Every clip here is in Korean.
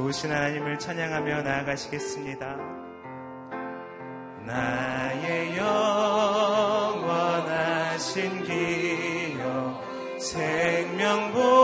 좋으신 하나님을 찬양하며 나아가시겠습니다. 나의 영원하신 기여 생명보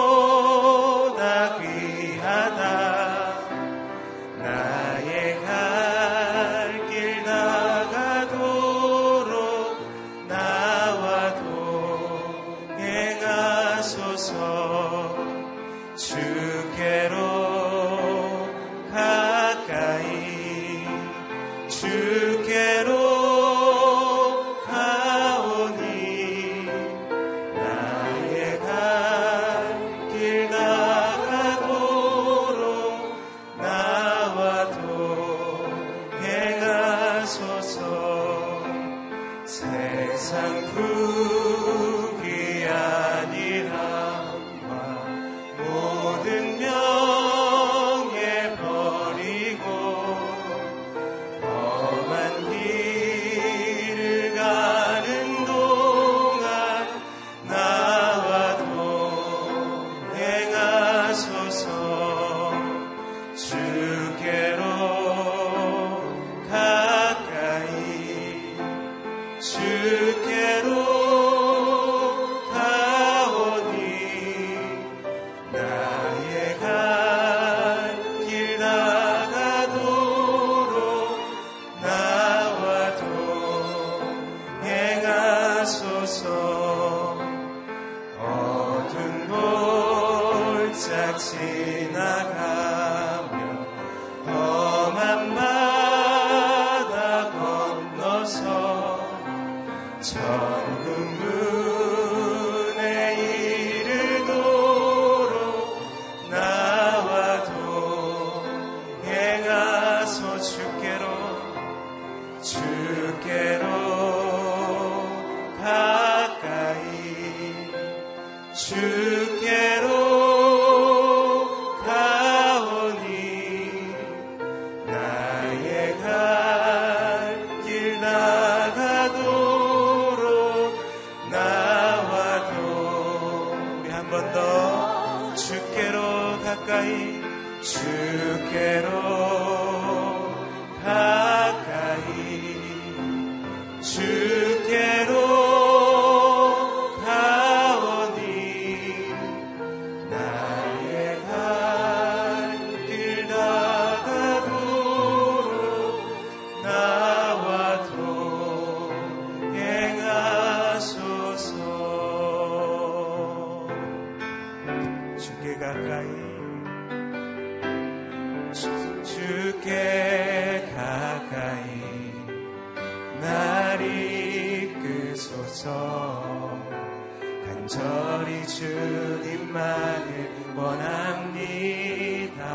주님만을 원합니다.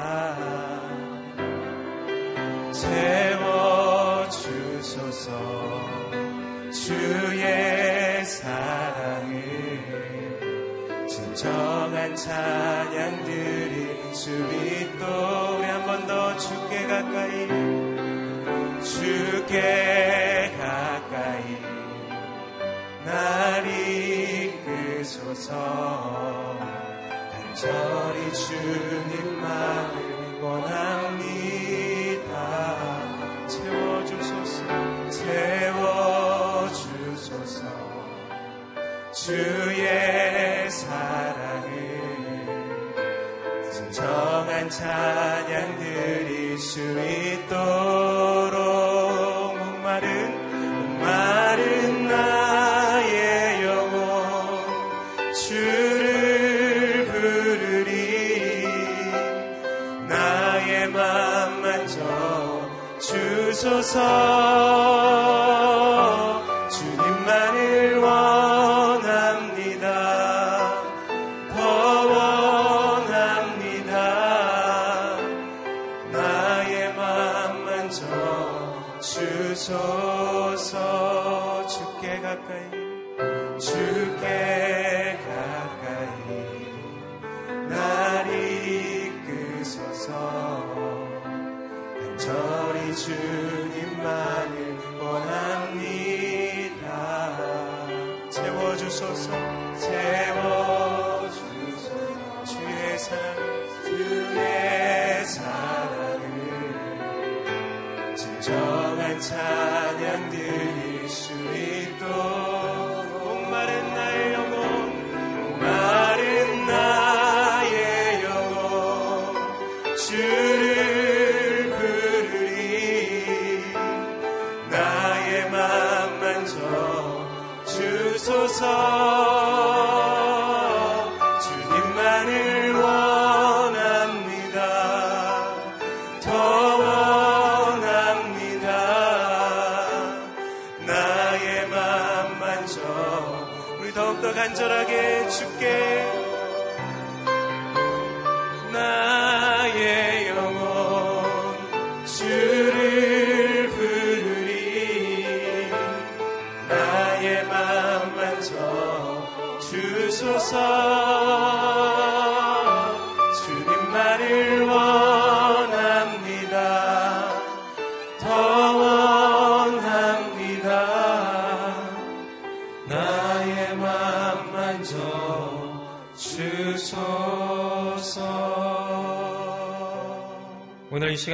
채워주소서 주의 사랑을 진정한 찬양 드린 주빛 또리 한 번 더 주께 가까이 주께 위해서 간절히 주님만을 원합니다. 채워주소서 채워주소서. 주의 사랑을 진정한 찬양 드릴 수 있도록 주옵소서. 주소서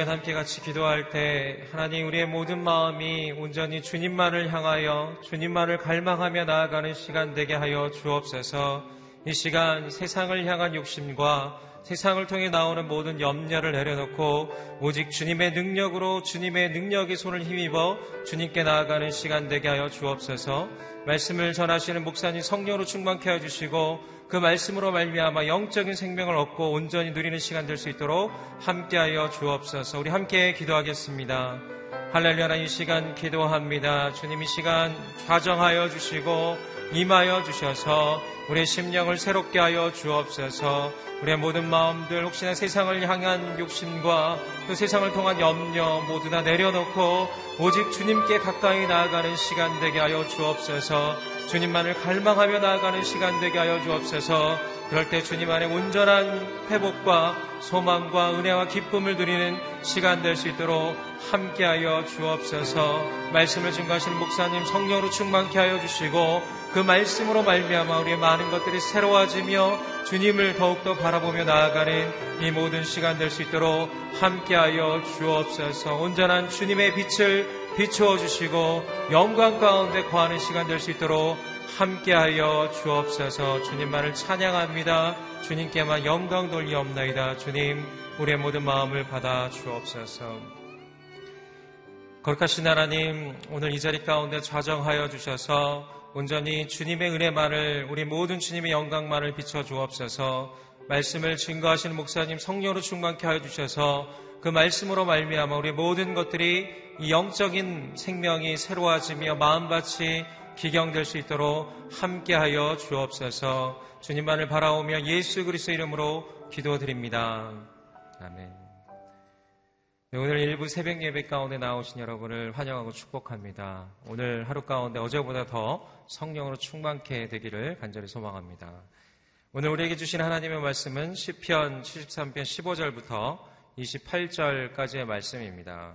시간 함께 같이 기도할 때 하나님 우리의 모든 마음이 온전히 주님만을 향하여 주님만을 갈망하며 나아가는 시간 되게 하여 주옵소서 이 시간 세상을 향한 욕심과 세상을 통해 나오는 모든 염려를 내려놓고 오직 주님의 능력으로 주님의 능력의 손을 힘입어 주님께 나아가는 시간 되게 하여 주옵소서 말씀을 전하시는 목사님 성령으로 충만케 해 주시고 그 말씀으로 말미암아 영적인 생명을 얻고 온전히 누리는 시간 될 수 있도록 함께하여 주옵소서. 우리 함께 기도하겠습니다. 할렐루야 이 시간 기도합니다. 주님 이 시간 좌정하여 주시고 임하여 주셔서 우리의 심령을 새롭게 하여 주옵소서. 우리의 모든 마음들 혹시나 세상을 향한 욕심과 또 세상을 통한 염려 모두 다 내려놓고 오직 주님께 가까이 나아가는 시간 되게 하여 주옵소서. 주님만을 갈망하며 나아가는 시간 되게 하여 주옵소서. 그럴 때 주님 안에 온전한 회복과 소망과 은혜와 기쁨을 누리는 시간 될 수 있도록 함께하여 주옵소서. 말씀을 증거하시는 목사님 성령으로 충만케 하여 주시고 그 말씀으로 말미암아 우리의 많은 것들이 새로워지며 주님을 더욱더 바라보며 나아가는 이 모든 시간 될 수 있도록 함께하여 주옵소서. 온전한 주님의 빛을 비추어 주시고 영광 가운데 거하는 시간 될 수 있도록 함께하여 주옵소서 주님만을 찬양합니다. 주님께만 영광 돌리옵나이다. 주님 우리의 모든 마음을 받아 주옵소서. 거룩하신 하나님 오늘 이 자리 가운데 좌정하여 주셔서 온전히 주님의 은혜만을 우리 모든 주님의 영광만을 비춰 주옵소서. 말씀을 증거하시는 목사님 성령으로 충만케 하여 주셔서 그 말씀으로 말미암아 우리 모든 것들이 이 영적인 생명이 새로워지며 마음밭이 기경될 수 있도록 함께하여 주옵소서. 주님만을 바라오며 예수 그리스도 이름으로 기도드립니다. 아멘. 네, 오늘 일부 새벽 예배 가운데 나오신 여러분을 환영하고 축복합니다. 오늘 하루 가운데 어제보다 더 성령으로 충만케 되기를 간절히 소망합니다. 오늘 우리에게 주신 하나님의 말씀은 시편 73편 15절부터 28절까지의 말씀입니다.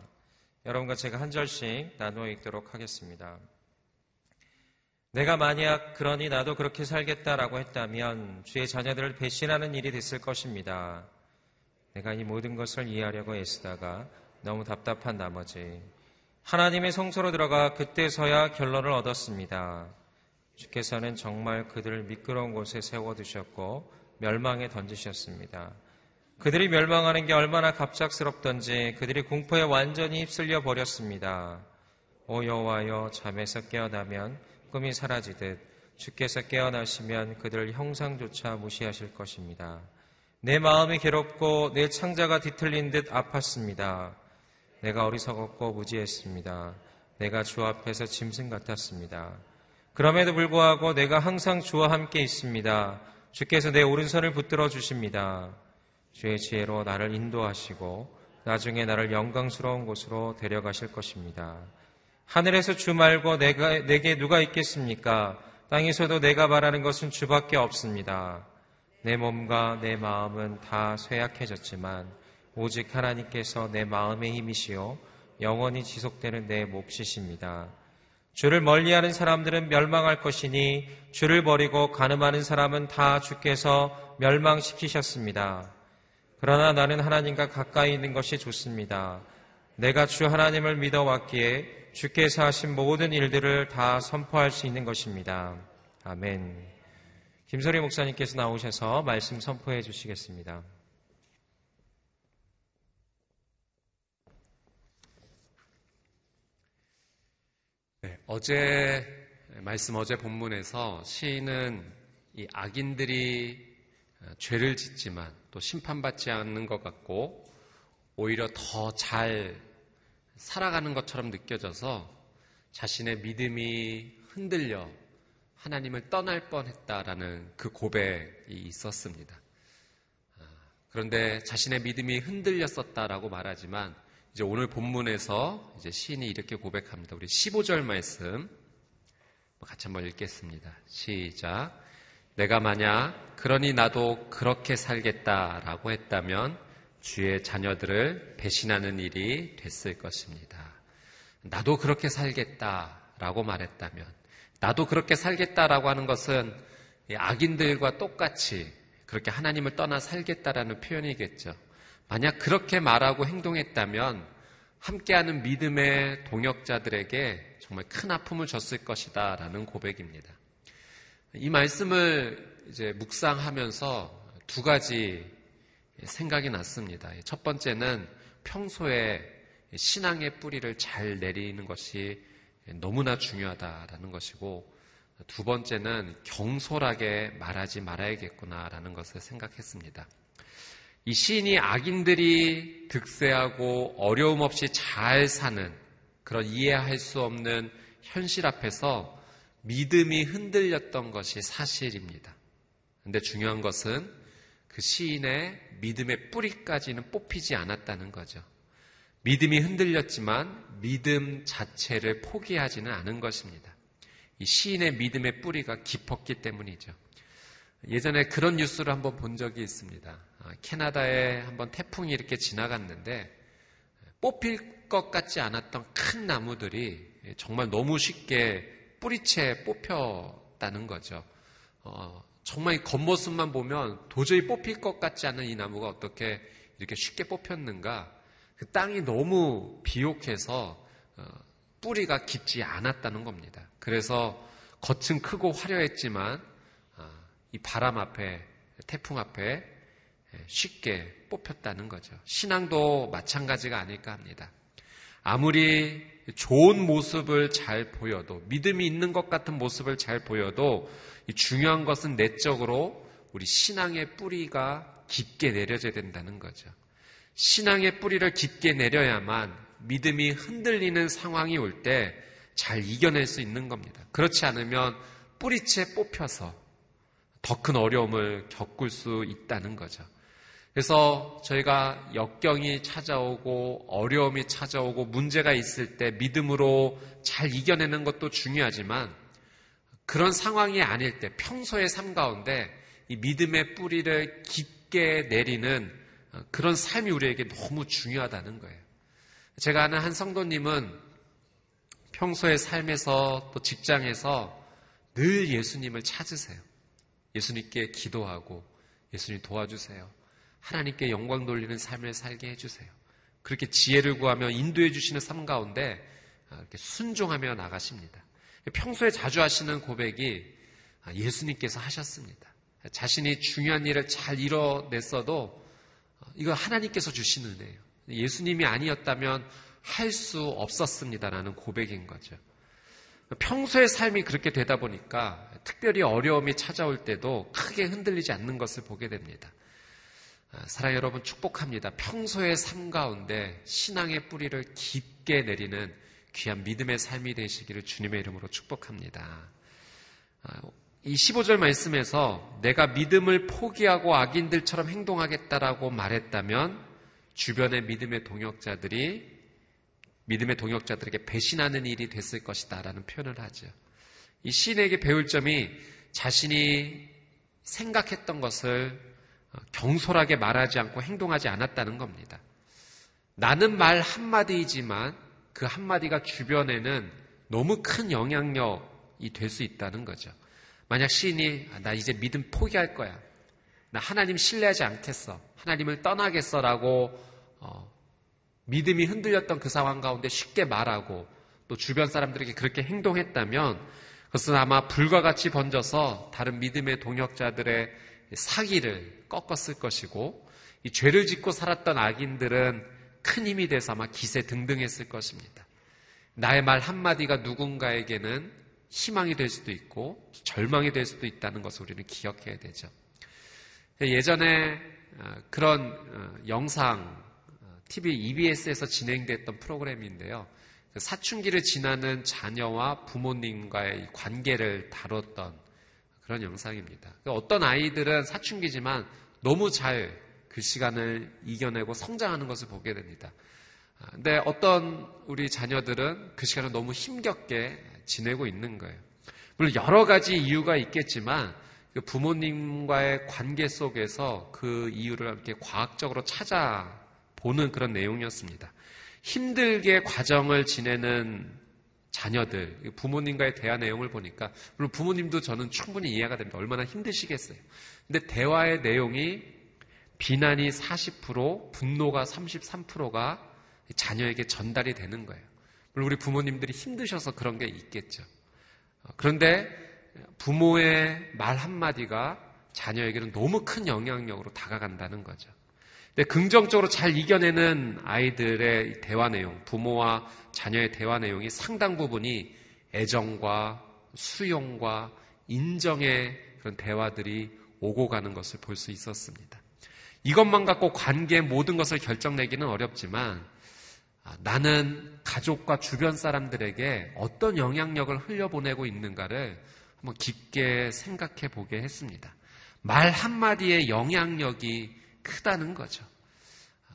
여러분과 제가 한 절씩 나누어 읽도록 하겠습니다. 내가 만약 그러니 나도 그렇게 살겠다라고 했다면 주의 자녀들을 배신하는 일이 됐을 것입니다. 내가 이 모든 것을 이해하려고 애쓰다가 너무 답답한 나머지 하나님의 성소로 들어가 그때서야 결론을 얻었습니다. 주께서는 정말 그들을 미끄러운 곳에 세워두셨고 멸망에 던지셨습니다. 그들이 멸망하는 게 얼마나 갑작스럽던지 그들이 공포에 완전히 휩쓸려 버렸습니다. 오 여호와여 잠에서 깨어나면 꿈이 사라지듯 주께서 깨어나시면 그들 형상조차 무시하실 것입니다. 내 마음이 괴롭고 내 창자가 뒤틀린 듯 아팠습니다. 내가 어리석었고 무지했습니다. 내가 주 앞에서 짐승 같았습니다. 그럼에도 불구하고 내가 항상 주와 함께 있습니다. 주께서 내 오른손을 붙들어 주십니다. 주의 지혜로 나를 인도하시고 나중에 나를 영광스러운 곳으로 데려가실 것입니다. 하늘에서 주 말고 내가, 내게 누가 있겠습니까? 땅에서도 내가 말하는 것은 주밖에 없습니다. 내 몸과 내 마음은 다 쇠약해졌지만 오직 하나님께서 내 마음의 힘이시요 영원히 지속되는 내 몫이십니다. 주를 멀리하는 사람들은 멸망할 것이니 주를 버리고 가늠하는 사람은 다 주께서 멸망시키셨습니다. 그러나 나는 하나님과 가까이 있는 것이 좋습니다. 내가 주 하나님을 믿어왔기에 주께서 하신 모든 일들을 다 선포할 수 있는 것입니다. 아멘. 김소리 목사님께서 나오셔서 말씀 선포해 주시겠습니다. 네, 어제 말씀 어제 본문에서 시인은 이 악인들이 죄를 짓지만 또 심판받지 않는 것 같고 오히려 더 잘 살아가는 것처럼 느껴져서 자신의 믿음이 흔들려 하나님을 떠날 뻔했다라는 그 고백이 있었습니다. 아, 그런데 자신의 믿음이 흔들렸었다라고 말하지만 이제 오늘 본문에서 이제 시인이 이렇게 고백합니다. 우리 15절 말씀 같이 한번 읽겠습니다. 시작. 내가 만약 그러니 나도 그렇게 살겠다라고 했다면 주의 자녀들을 배신하는 일이 됐을 것입니다. 나도 그렇게 살겠다라고 말했다면 나도 그렇게 살겠다라고 하는 것은 악인들과 똑같이 그렇게 하나님을 떠나 살겠다라는 표현이겠죠. 만약 그렇게 말하고 행동했다면 함께하는 믿음의 동역자들에게 정말 큰 아픔을 줬을 것이다 라는 고백입니다. 이 말씀을 이제 묵상하면서 두 가지 생각이 났습니다. 첫 번째는 평소에 신앙의 뿌리를 잘 내리는 것이 너무나 중요하다라는 것이고 두 번째는 경솔하게 말하지 말아야겠구나라는 것을 생각했습니다. 이 시인이 악인들이 득세하고 어려움 없이 잘 사는 그런 이해할 수 없는 현실 앞에서 믿음이 흔들렸던 것이 사실입니다. 근데 중요한 것은 그 시인의 믿음의 뿌리까지는 뽑히지 않았다는 거죠. 믿음이 흔들렸지만 믿음 자체를 포기하지는 않은 것입니다. 이 시인의 믿음의 뿌리가 깊었기 때문이죠. 예전에 그런 뉴스를 한번 본 적이 있습니다. 아, 캐나다에 한번 태풍이 이렇게 지나갔는데 뽑힐 것 같지 않았던 큰 나무들이 정말 너무 쉽게 뿌리채 뽑혔다는 거죠. 어, 정말 겉모습만 보면 도저히 뽑힐 것 같지 않은 이 나무가 어떻게 이렇게 쉽게 뽑혔는가? 그 땅이 너무 비옥해서 어, 뿌리가 깊지 않았다는 겁니다. 그래서 겉은 크고 화려했지만 어, 이 바람 앞에 태풍 앞에 쉽게 뽑혔다는 거죠. 신앙도 마찬가지가 아닐까 합니다. 아무리 좋은 모습을 잘 보여도 믿음이 있는 것 같은 모습을 잘 보여도 중요한 것은 내적으로 우리 신앙의 뿌리가 깊게 내려져야 된다는 거죠. 신앙의 뿌리를 깊게 내려야만 믿음이 흔들리는 상황이 올 때 잘 이겨낼 수 있는 겁니다. 그렇지 않으면 뿌리채 뽑혀서 더 큰 어려움을 겪을 수 있다는 거죠. 그래서 저희가 역경이 찾아오고 어려움이 찾아오고 문제가 있을 때 믿음으로 잘 이겨내는 것도 중요하지만 그런 상황이 아닐 때 평소의 삶 가운데 이 믿음의 뿌리를 깊게 내리는 그런 삶이 우리에게 너무 중요하다는 거예요. 제가 아는 한 성도님은 평소의 삶에서 또 직장에서 늘 예수님을 찾으세요. 예수님께 기도하고 예수님 도와주세요. 하나님께 영광 돌리는 삶을 살게 해주세요. 그렇게 지혜를 구하며 인도해 주시는 삶 가운데 아, 이렇게 순종하며 나가십니다. 평소에 자주 하시는 고백이 아, 예수님께서 하셨습니다. 자신이 중요한 일을 잘 이뤄냈어도 아, 이거 하나님께서 주시는 은혜예요. 예수님이 아니었다면 할 수 없었습니다라는 고백인 거죠. 평소의 삶이 그렇게 되다 보니까 특별히 어려움이 찾아올 때도 크게 흔들리지 않는 것을 보게 됩니다. 아, 사랑 여러분 축복합니다. 평소의 삶 가운데 신앙의 뿌리를 깊게 내리는 귀한 믿음의 삶이 되시기를 주님의 이름으로 축복합니다. 아, 이 15절 말씀에서 내가 믿음을 포기하고 악인들처럼 행동하겠다라고 말했다면 주변의 믿음의 동역자들이 믿음의 동역자들에게 배신하는 일이 됐을 것이다라는 표현을 하죠. 이 시인에게 배울 점이 자신이 생각했던 것을 경솔하게 말하지 않고 행동하지 않았다는 겁니다. 나는 말 한마디이지만 그 한마디가 주변에는 너무 큰 영향력이 될 수 있다는 거죠. 만약 시인이 아, 나 이제 믿음 포기할 거야. 나 하나님 신뢰하지 않겠어. 하나님을 떠나겠어라고 어, 믿음이 흔들렸던 그 상황 가운데 쉽게 말하고 또 주변 사람들에게 그렇게 행동했다면 그것은 아마 불과 같이 번져서 다른 믿음의 동역자들의 사기를 꺾었을 것이고 이 죄를 짓고 살았던 악인들은 큰 힘이 돼서 아마 기세 등등했을 것입니다. 나의 말 한마디가 누군가에게는 희망이 될 수도 있고 절망이 될 수도 있다는 것을 우리는 기억해야 되죠. 예전에 어, 그런 어, 영상 TV EBS에서 진행됐던 프로그램인데요. 그 사춘기를 지나는 자녀와 부모님과의 관계를 다뤘던 그런 영상입니다. 그 어떤 아이들은 사춘기지만 너무 잘 그 시간을 이겨내고 성장하는 것을 보게 됩니다. 아, 근데 어떤 우리 자녀들은 그 시간을 너무 힘겹게 지내고 있는 거예요. 물론 여러 가지 이유가 있겠지만 그 부모님과의 관계 속에서 그 이유를 이렇게 과학적으로 찾아보는 그런 내용이었습니다. 힘들게 과정을 지내는 자녀들, 부모님과의 대화 내용을 보니까, 물론 부모님도 저는 충분히 이해가 됩니다. 얼마나 힘드시겠어요. 근데 대화의 내용이 비난이 40%, 분노가 33%가 자녀에게 전달이 되는 거예요. 물론 우리 부모님들이 힘드셔서 그런 게 있겠죠. 그런데 부모의 말 한마디가 자녀에게는 너무 큰 영향력으로 다가간다는 거죠. 근데 긍정적으로 잘 이겨내는 아이들의 대화 내용, 부모와 자녀의 대화 내용이 상당 부분이 애정과 수용과 인정의 그런 대화들이 오고 가는 것을 볼 수 있었습니다. 이것만 갖고 관계의 모든 것을 결정내기는 어렵지만 아, 나는 가족과 주변 사람들에게 어떤 영향력을 흘려보내고 있는가를 한번 깊게 생각해 보게 했습니다. 말 한마디의 영향력이 크다는 거죠.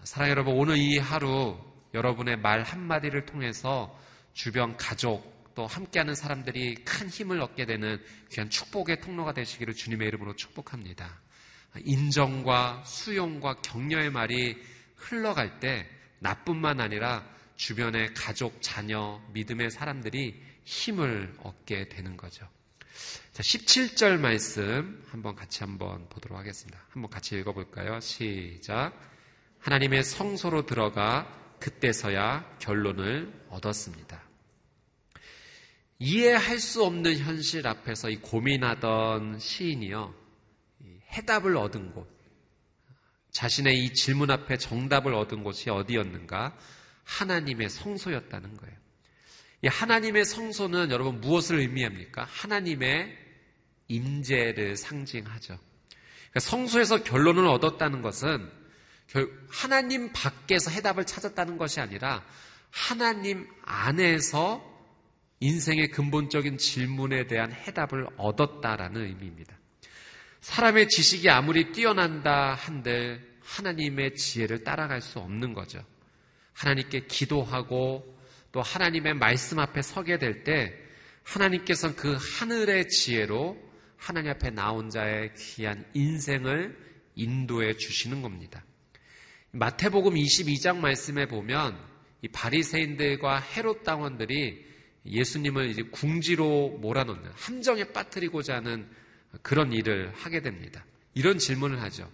사랑 여러분, 오늘 이 하루 여러분의 말 한마디를 통해서 주변 가족 또 함께하는 사람들이 큰 힘을 얻게 되는 귀한 축복의 통로가 되시기를 주님의 이름으로 축복합니다. 인정과 수용과 격려의 말이 흘러갈 때 나뿐만 아니라 주변의 가족, 자녀, 믿음의 사람들이 힘을 얻게 되는 거죠. 자, 17절 말씀 한번 같이 한번 보도록 하겠습니다. 한번 같이 읽어볼까요? 시작. 하나님의 성소로 들어가 그때서야 결론을 얻었습니다. 이해할 수 없는 현실 앞에서 이 고민하던 시인이요. 해답을 얻은 곳, 자신의 이 질문 앞에 정답을 얻은 곳이 어디였는가? 하나님의 성소였다는 거예요. 이 하나님의 성소는 여러분 무엇을 의미합니까? 하나님의 임재를 상징하죠. 그러니까 성소에서 결론을 얻었다는 것은 하나님 밖에서 해답을 찾았다는 것이 아니라 하나님 안에서 인생의 근본적인 질문에 대한 해답을 얻었다라는 의미입니다. 사람의 지식이 아무리 뛰어난다 한들 하나님의 지혜를 따라갈 수 없는 거죠. 하나님께 기도하고 또 하나님의 말씀 앞에 서게 될 때 하나님께서는 그 하늘의 지혜로 하나님 앞에 나온 자의 귀한 인생을 인도해 주시는 겁니다. 마태복음 22장 말씀에 보면 이 바리새인들과 헤롯 당원들이 예수님을 이제 궁지로 몰아넣는 함정에 빠뜨리고자 하는 그런 일을 하게 됩니다. 이런 질문을 하죠.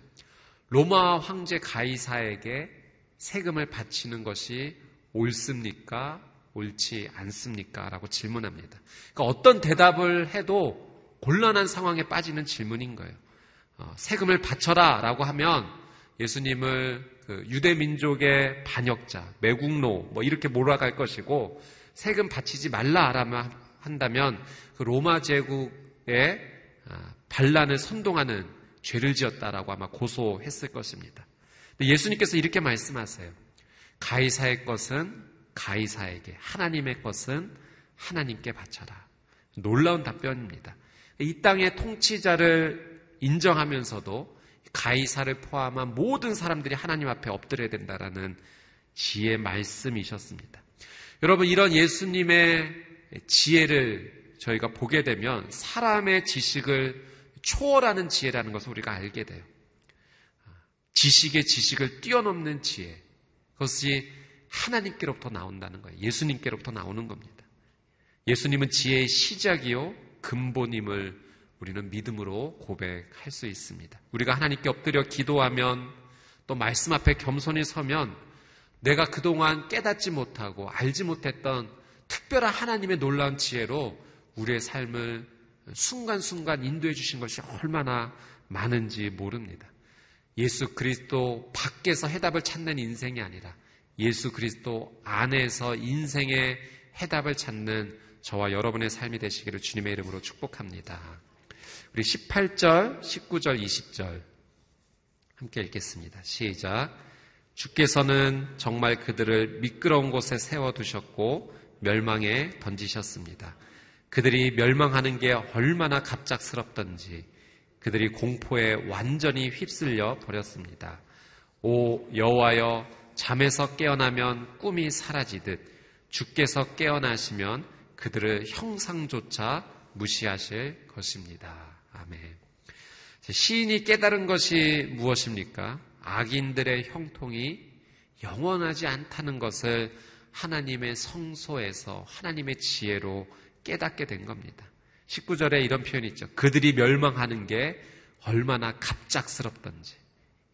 로마 황제 가이사에게 세금을 바치는 것이 옳습니까? 옳지 않습니까? 라고 질문합니다. 그러니까 어떤 대답을 해도 곤란한 상황에 빠지는 질문인 거예요. 어, 세금을 바쳐라 라고 하면 예수님을 그 유대 민족의 반역자, 매국노 뭐 이렇게 몰아갈 것이고 세금 바치지 말라라면 한다면 그 로마 제국의 아, 반란을 선동하는 죄를 지었다라고 아마 고소했을 것입니다. 예수님께서 이렇게 말씀하세요. 가이사의 것은 가이사에게, 하나님의 것은 하나님께 바쳐라. 놀라운 답변입니다. 이 땅의 통치자를 인정하면서도 가이사를 포함한 모든 사람들이 하나님 앞에 엎드려야 된다라는 지혜 말씀이셨습니다. 여러분 이런 예수님의 지혜를 저희가 보게 되면 사람의 지식을 초월하는 지혜라는 것을 우리가 알게 돼요. 지식의 지식을 뛰어넘는 지혜. 그것이 하나님께로부터 나온다는 거예요. 예수님께로부터 나오는 겁니다. 예수님은 지혜의 시작이요, 근본임을 우리는 믿음으로 고백할 수 있습니다. 우리가 하나님께 엎드려 기도하면 또 말씀 앞에 겸손히 서면 내가 그동안 깨닫지 못하고 알지 못했던 특별한 하나님의 놀라운 지혜로 우리의 삶을 순간순간 인도해 주신 것이 얼마나 많은지 모릅니다. 예수 그리스도 밖에서 해답을 찾는 인생이 아니라 예수 그리스도 안에서 인생의 해답을 찾는 저와 여러분의 삶이 되시기를 주님의 이름으로 축복합니다. 우리 18절, 19절, 20절 함께 읽겠습니다. 시작. 주께서는 정말 그들을 미끄러운 곳에 세워두셨고 멸망에 던지셨습니다. 그들이 멸망하는 게 얼마나 갑작스럽던지 그들이 공포에 완전히 휩쓸려 버렸습니다. 오 여호와여 잠에서 깨어나면 꿈이 사라지듯 주께서 깨어나시면 그들을 형상조차 무시하실 것입니다. 아멘. 시인이 깨달은 것이 무엇입니까? 악인들의 형통이 영원하지 않다는 것을 하나님의 성소에서 하나님의 지혜로 깨닫게 된 겁니다. 19절에 이런 표현이 있죠. 그들이 멸망하는 게 얼마나 갑작스럽던지.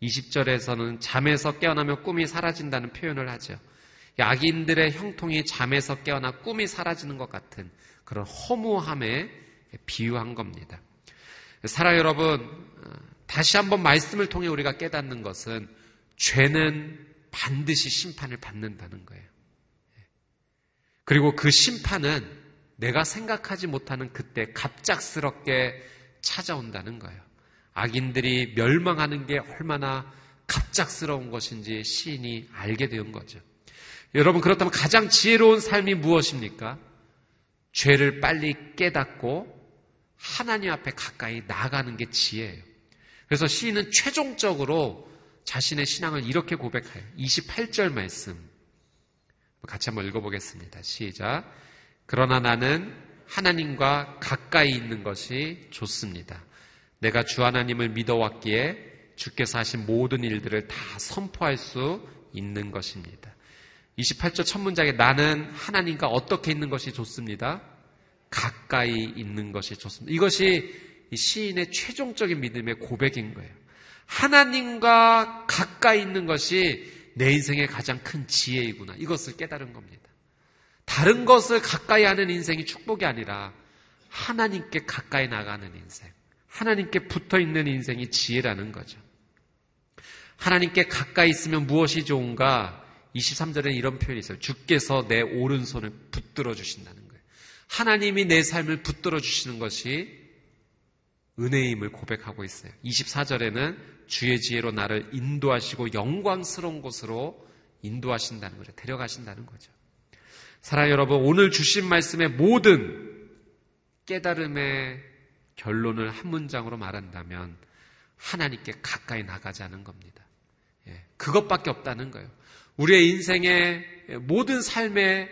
20절에서는 잠에서 깨어나면 꿈이 사라진다는 표현을 하죠. 악인들의 형통이 잠에서 깨어나 꿈이 사라지는 것 같은 그런 허무함에 비유한 겁니다. 사랑 여러분, 다시 한번 말씀을 통해 우리가 깨닫는 것은 죄는 반드시 심판을 받는다는 거예요. 그리고 그 심판은 내가 생각하지 못하는 그때 갑작스럽게 찾아온다는 거예요. 악인들이 멸망하는 게 얼마나 갑작스러운 것인지 시인이 알게 된 거죠. 여러분, 그렇다면 가장 지혜로운 삶이 무엇입니까? 죄를 빨리 깨닫고 하나님 앞에 가까이 나가는 게 지혜예요. 그래서 시인은 최종적으로 자신의 신앙을 이렇게 고백해요. 28절 말씀. 같이 한번 읽어보겠습니다. 시작. 그러나 나는 하나님과 가까이 있는 것이 좋습니다. 내가 주 하나님을 믿어왔기에 주께서 하신 모든 일들을 다 선포할 수 있는 것입니다. 28절 첫 문장에 나는 하나님과 어떻게 있는 것이 좋습니다. 가까이 있는 것이 좋습니다. 이것이 시인의 최종적인 믿음의 고백인 거예요. 하나님과 가까이 있는 것이 내 인생의 가장 큰 지혜이구나. 이것을 깨달은 겁니다. 다른 것을 가까이 하는 인생이 축복이 아니라 하나님께 가까이 나가는 인생, 하나님께 붙어 있는 인생이 지혜라는 거죠. 하나님께 가까이 있으면 무엇이 좋은가? 23절에 이런 표현이 있어요. 주께서 내 오른손을 붙들어 주신다는 거예요. 하나님이 내 삶을 붙들어 주시는 것이 은혜임을 고백하고 있어요. 24절에는 주의 지혜로 나를 인도하시고 영광스러운 곳으로 인도하신다는 거죠. 데려가신다는 거죠. 사랑 여러분, 오늘 주신 말씀의 모든 깨달음의 결론을 한 문장으로 말한다면 하나님께 가까이 나가자는 겁니다. 예, 그것밖에 없다는 거예요. 우리의 인생의 모든 삶의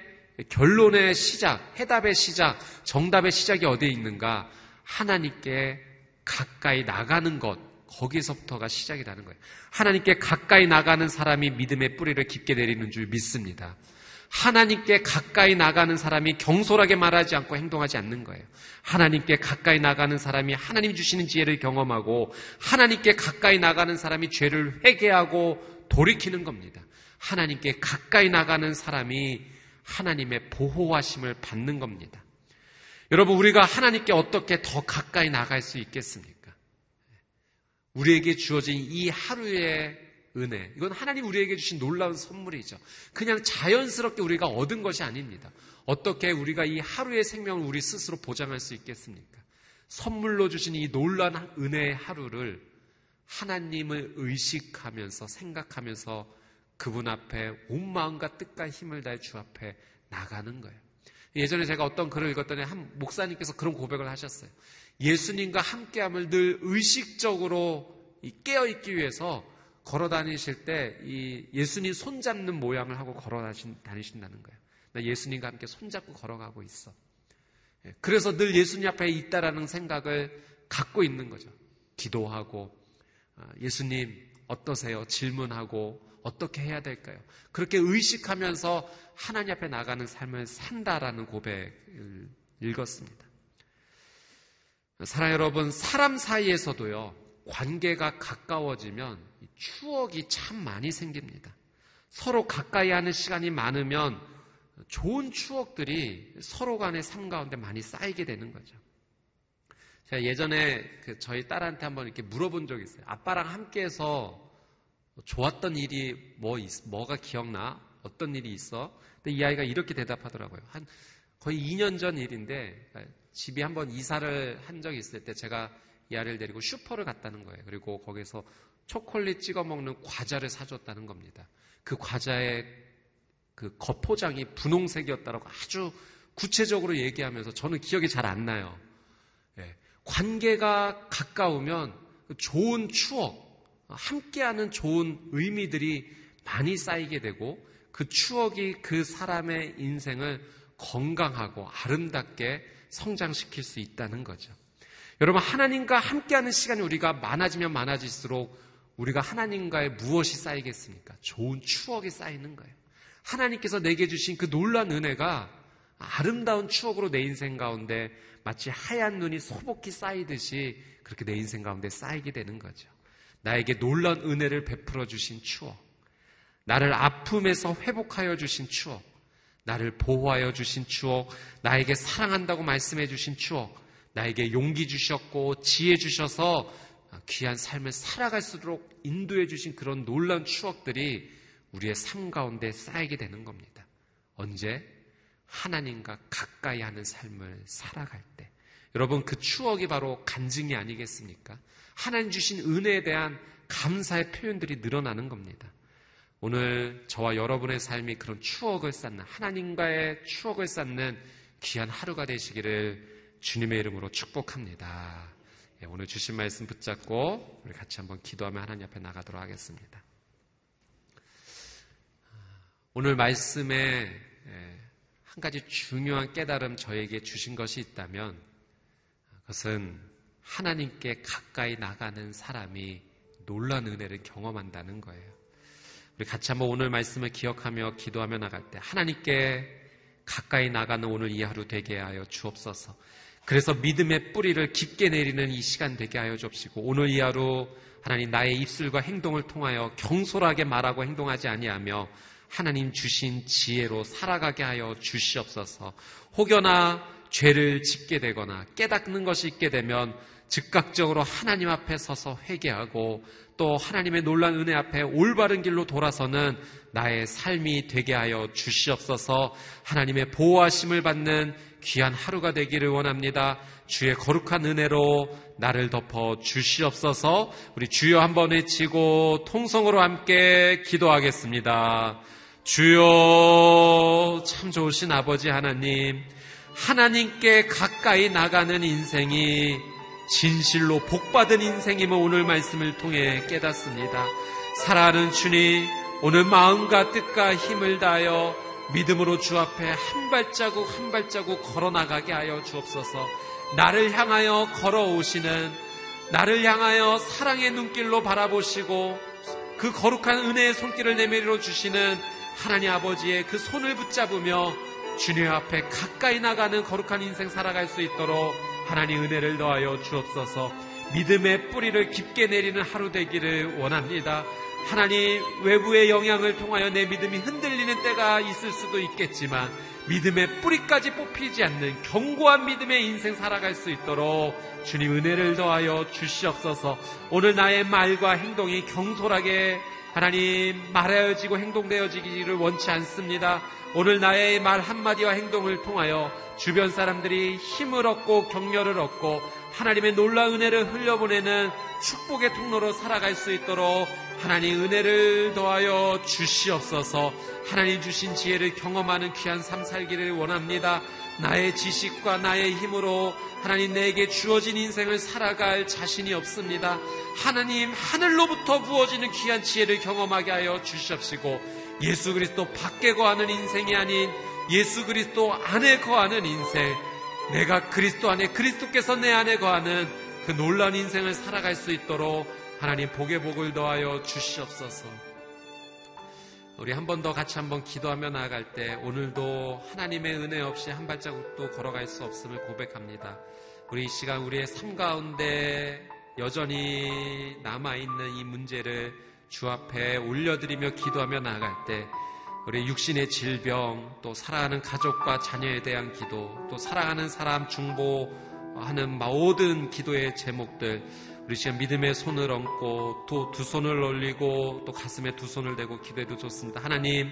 결론의 시작, 해답의 시작, 정답의 시작이 어디에 있는가? 하나님께 가까이 나가는 것, 거기서부터가 시작이라는 거예요. 하나님께 가까이 나가는 사람이 믿음의 뿌리를 깊게 내리는 줄 믿습니다. 하나님께 가까이 나가는 사람이 경솔하게 말하지 않고 행동하지 않는 거예요. 하나님께 가까이 나가는 사람이 하나님 주시는 지혜를 경험하고 하나님께 가까이 나가는 사람이 죄를 회개하고 돌이키는 겁니다. 하나님께 가까이 나가는 사람이 하나님의 보호하심을 받는 겁니다. 여러분, 우리가 하나님께 어떻게 더 가까이 나갈 수 있겠습니까? 우리에게 주어진 이 하루의 은혜. 이건 하나님 우리에게 주신 놀라운 선물이죠. 그냥 자연스럽게 우리가 얻은 것이 아닙니다. 어떻게 우리가 이 하루의 생명을 우리 스스로 보장할 수 있겠습니까? 선물로 주신 이 놀라운 은혜의 하루를 하나님을 의식하면서 생각하면서 그분 앞에 온 마음과 뜻과 힘을 다해 주 앞에 나가는 거예요. 예전에 제가 어떤 글을 읽었더니 한 목사님께서 그런 고백을 하셨어요. 예수님과 함께함을 늘 의식적으로 깨어있기 위해서 걸어 다니실 때 이 예수님 손잡는 모양을 하고 걸어 다니신다는 거예요. 나 예수님과 함께 손잡고 걸어가고 있어. 예, 그래서 늘 예수님 앞에 있다라는 생각을 갖고 있는 거죠. 기도하고 아, 예수님 어떠세요? 질문하고 어떻게 해야 될까요? 그렇게 의식하면서 하나님 앞에 나가는 삶을 산다라는 고백을 읽었습니다. 사랑 여러분, 사람 사이에서도요, 관계가 가까워지면 추억이 참 많이 생깁니다. 서로 가까이 하는 시간이 많으면 좋은 추억들이 서로 간의 삶 가운데 많이 쌓이게 되는 거죠. 제가 예전에 그 저희 딸한테 한번 이렇게 물어본 적이 있어요. 아빠랑 함께해서 좋았던 일이 뭐 있, 뭐가 기억나? 어떤 일이 있어? 근데 이 아이가 이렇게 대답하더라고요. 한 거의 2년 전 일인데 집에 한번 이사를 한 적이 있을 때 제가 이 아이를 데리고 슈퍼를 갔다는 거예요. 그리고 거기서 초콜릿 찍어 먹는 과자를 사줬다는 겁니다. 그 과자의 그 겉포장이 분홍색이었다라고 아주 구체적으로 얘기하면서 저는 기억이 잘 안 나요. 예, 관계가 가까우면 좋은 추억, 함께하는 좋은 의미들이 많이 쌓이게 되고 그 추억이 그 사람의 인생을 건강하고 아름답게 성장시킬 수 있다는 거죠. 여러분, 하나님과 함께하는 시간이 우리가 많아지면 많아질수록 우리가 하나님과의 무엇이 쌓이겠습니까? 좋은 추억이 쌓이는 거예요. 하나님께서 내게 주신 그 놀란 은혜가 아름다운 추억으로 내 인생 가운데 마치 하얀 눈이 소복히 쌓이듯이 그렇게 내 인생 가운데 쌓이게 되는 거죠. 나에게 놀란 은혜를 베풀어 주신 추억, 나를 아픔에서 회복하여 주신 추억, 나를 보호하여 주신 추억, 나에게 사랑한다고 말씀해 주신 추억, 나에게 용기 주셨고 지혜 주셔서 귀한 삶을 살아갈수록 인도해 주신 그런 놀라운 추억들이 우리의 삶 가운데 쌓이게 되는 겁니다. 언제? 하나님과 가까이 하는 삶을 살아갈 때. 여러분, 그 추억이 바로 간증이 아니겠습니까? 하나님 주신 은혜에 대한 감사의 표현들이 늘어나는 겁니다. 오늘 저와 여러분의 삶이 그런 추억을 쌓는, 하나님과의 추억을 쌓는 귀한 하루가 되시기를 주님의 이름으로 축복합니다. 예, 오늘 주신 말씀 붙잡고 우리 같이 한번 기도하며 하나님 앞에 나가도록 하겠습니다. 오늘 말씀에 예, 한 가지 중요한 깨달음 저에게 주신 것이 있다면 그것은 하나님께 가까이 나가는 사람이 놀란 은혜를 경험한다는 거예요. 우리 같이 한번 오늘 말씀을 기억하며 기도하며 나갈 때 하나님께 가까이 나가는 오늘 이 하루 되게 하여 주옵소서. 그래서 믿음의 뿌리를 깊게 내리는 이 시간 되게 하여 주옵시고 오늘 이 하루 하나님 나의 입술과 행동을 통하여 경솔하게 말하고 행동하지 아니하며 하나님 주신 지혜로 살아가게 하여 주시옵소서. 혹여나 죄를 짓게 되거나 깨닫는 것이 있게 되면 즉각적으로 하나님 앞에 서서 회개하고 또 하나님의 놀란 은혜 앞에 올바른 길로 돌아서는 나의 삶이 되게 하여 주시옵소서 하나님의 보호하심을 받는 귀한 하루가 되기를 원합니다. 주의 거룩한 은혜로 나를 덮어 주시옵소서 우리 주여 한번 외치고 통성으로 함께 기도하겠습니다. 주여 참 좋으신 아버지 하나님 하나님께 가까이 나가는 인생이 진실로 복받은 인생임을 오늘 말씀을 통해 깨닫습니다. 사랑하는 주님 오늘 마음과 뜻과 힘을 다하여 믿음으로 주 앞에 한 발자국 한 발자국 걸어 나가게 하여 주옵소서. 나를 향하여 걸어오시는 나를 향하여 사랑의 눈길로 바라보시고 그 거룩한 은혜의 손길을 내밀어 주시는 하나님 아버지의 그 손을 붙잡으며 주님 앞에 가까이 나가는 거룩한 인생 살아갈 수 있도록 하나님 은혜를 더하여 주옵소서 믿음의 뿌리를 깊게 내리는 하루 되기를 원합니다. 하나님 외부의 영향을 통하여 내 믿음이 흔들 리는 때가 있을 수도 있겠지만 믿음의 뿌리까지 뽑히지 않는 견고한 믿음의 인생 살아갈 수 있도록 주님 은혜를 더하여 주시옵소서 오늘 나의 말과 행동이 경솔하게 하나님 말하여지고 행동되어지기를 원치 않습니다. 오늘 나의 말 한마디와 행동을 통하여 주변 사람들이 힘을 얻고 격려를 얻고 하나님의 놀라운 은혜를 흘려보내는 축복의 통로로 살아갈 수 있도록 하나님 은혜를 더하여 주시옵소서 하나님 주신 지혜를 경험하는 귀한 삶 살기를 원합니다. 나의 지식과 나의 힘으로 하나님 내게 주어진 인생을 살아갈 자신이 없습니다. 하나님 하늘로부터 부어지는 귀한 지혜를 경험하게 하여 주시옵시고 예수 그리스도 밖에 거하는 인생이 아닌 예수 그리스도 안에 거하는 인생 내가 그리스도 안에 그리스도께서 내 안에 거하는 그 놀라운 인생을 살아갈 수 있도록 하나님 복의 복을 더하여 주시옵소서. 우리 한 번 더 같이 한번 기도하며 나아갈 때 오늘도 하나님의 은혜 없이 한 발자국도 걸어갈 수 없음을 고백합니다. 우리 이 시간 우리의 삶 가운데 여전히 남아있는 이 문제를 주 앞에 올려드리며 기도하며 나아갈 때 우리 육신의 질병, 또 사랑하는 가족과 자녀에 대한 기도, 또 사랑하는 사람 중보하는 모든 기도의 제목들, 우리 시간 믿음의 손을 얹고 또 두 손을 올리고 또 가슴에 두 손을 대고 기도해도 좋습니다. 하나님,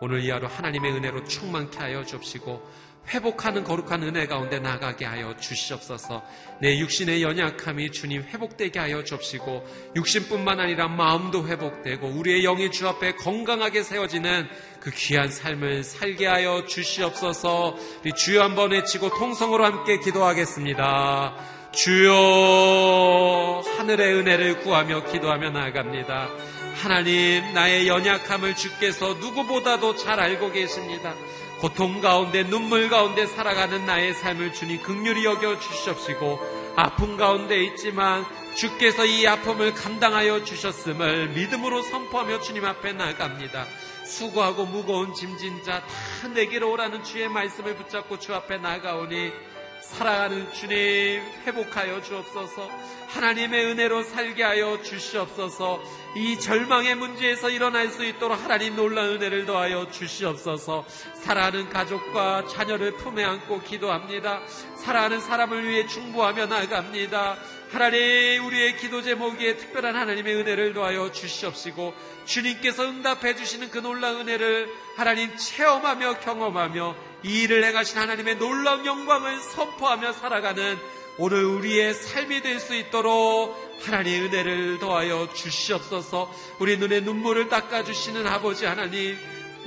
오늘 이 하루 하나님의 은혜로 충만케 하여 주옵시고 회복하는 거룩한 은혜 가운데 나가게 하여 주시옵소서. 내 육신의 연약함이 주님 회복되게 하여 주옵시고 육신뿐만 아니라 마음도 회복되고 우리의 영이 주 앞에 건강하게 세워지는 그 귀한 삶을 살게 하여 주시옵소서. 우리 주여 한번 외치고 통성으로 함께 기도하겠습니다. 주여 하늘의 은혜를 구하며 기도하며 나아갑니다. 하나님 나의 연약함을 주께서 누구보다도 잘 알고 계십니다. 고통 가운데 눈물 가운데 살아가는 나의 삶을 주님 극률히 여겨 주시옵시고 아픔 가운데 있지만 주께서 이 아픔을 감당하여 주셨음을 믿음으로 선포하며 주님 앞에 나갑니다. 수고하고 무거운 짐진 자 다 내게로 오라는 주의 말씀을 붙잡고 주 앞에 나가오니 사랑하는 주님 회복하여 주옵소서 하나님의 은혜로 살게 하여 주시옵소서 이 절망의 문제에서 일어날 수 있도록 하나님 놀라운 은혜를 더하여 주시옵소서. 사랑하는 가족과 자녀를 품에 안고 기도합니다. 사랑하는 사람을 위해 충고하며 나갑니다. 하나님 우리의 기도 제목에 특별한 하나님의 은혜를 더하여 주시옵시고 주님께서 응답해 주시는 그 놀라운 은혜를 하나님 체험하며 경험하며 이 일을 행하신 하나님의 놀라운 영광을 선포하며 살아가는 오늘 우리의 삶이 될 수 있도록 하나님의 은혜를 더하여 주시옵소서 우리 눈에 눈물을 닦아주시는 아버지 하나님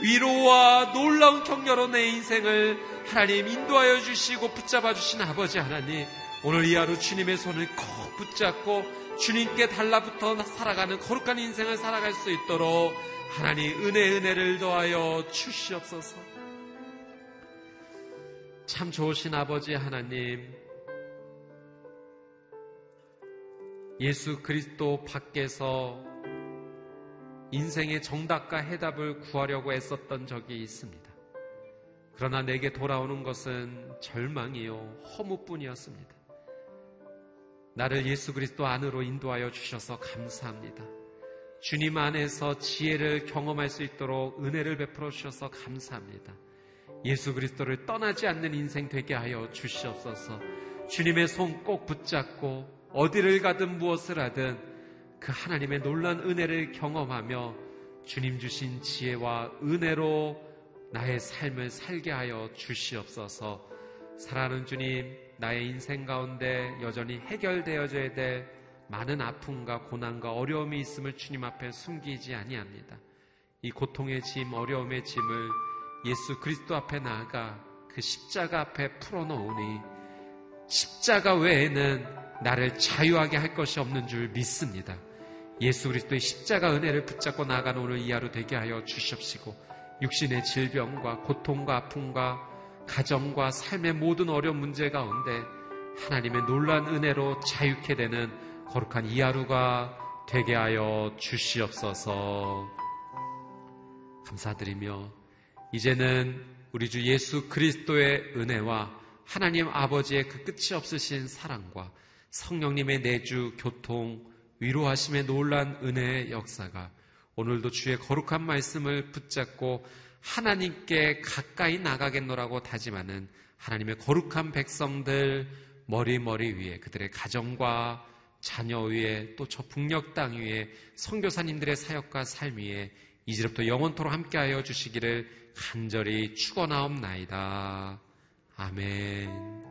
위로와 놀라운 격려로 내 인생을 하나님 인도하여 주시고 붙잡아 주신 아버지 하나님 오늘 이 하루 주님의 손을 꼭 붙잡고 주님께 달라붙어 살아가는 거룩한 인생을 살아갈 수 있도록 하나님 은혜 은혜를 더하여 주시옵소서. 참 좋으신 아버지 하나님 예수 그리스도 밖에서 인생의 정답과 해답을 구하려고 애썼던 적이 있습니다. 그러나 내게 돌아오는 것은 절망이요 허무뿐이었습니다. 나를 예수 그리스도 안으로 인도하여 주셔서 감사합니다. 주님 안에서 지혜를 경험할 수 있도록 은혜를 베풀어 주셔서 감사합니다. 예수 그리스도를 떠나지 않는 인생 되게 하여 주시옵소서. 주님의 손 꼭 붙잡고 어디를 가든 무엇을 하든 그 하나님의 놀란 은혜를 경험하며 주님 주신 지혜와 은혜로 나의 삶을 살게 하여 주시옵소서. 사랑하는 주님, 나의 인생 가운데 여전히 해결되어져야 될 많은 아픔과 고난과 어려움이 있음을 주님 앞에 숨기지 아니합니다. 이 고통의 짐, 어려움의 짐을 예수 그리스도 앞에 나아가 그 십자가 앞에 풀어놓으니 십자가 외에는 나를 자유하게 할 것이 없는 줄 믿습니다. 예수 그리스도의 십자가 은혜를 붙잡고 나아가는 오늘 이 하루 되게 하여 주시옵시고 육신의 질병과 고통과 아픔과 가정과 삶의 모든 어려운 문제 가운데 하나님의 놀란 은혜로 자유케 되는 거룩한 이 하루가 되게 하여 주시옵소서 감사드리며 이제는 우리 주 예수 그리스도의 은혜와 하나님 아버지의 그 끝이 없으신 사랑과 성령님의 내주 교통 위로하심의 놀란 은혜의 역사가 오늘도 주의 거룩한 말씀을 붙잡고 하나님께 가까이 나가겠노라고 다짐하는 하나님의 거룩한 백성들 머리머리 위에 그들의 가정과 자녀 위에 또 저 북녘 땅 위에 선교사님들의 사역과 삶 위에 이제부터 영원토록 함께하여 주시기를 간절히 축원하옵나이다. 아멘.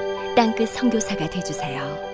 땅끝 선교사가 되주세요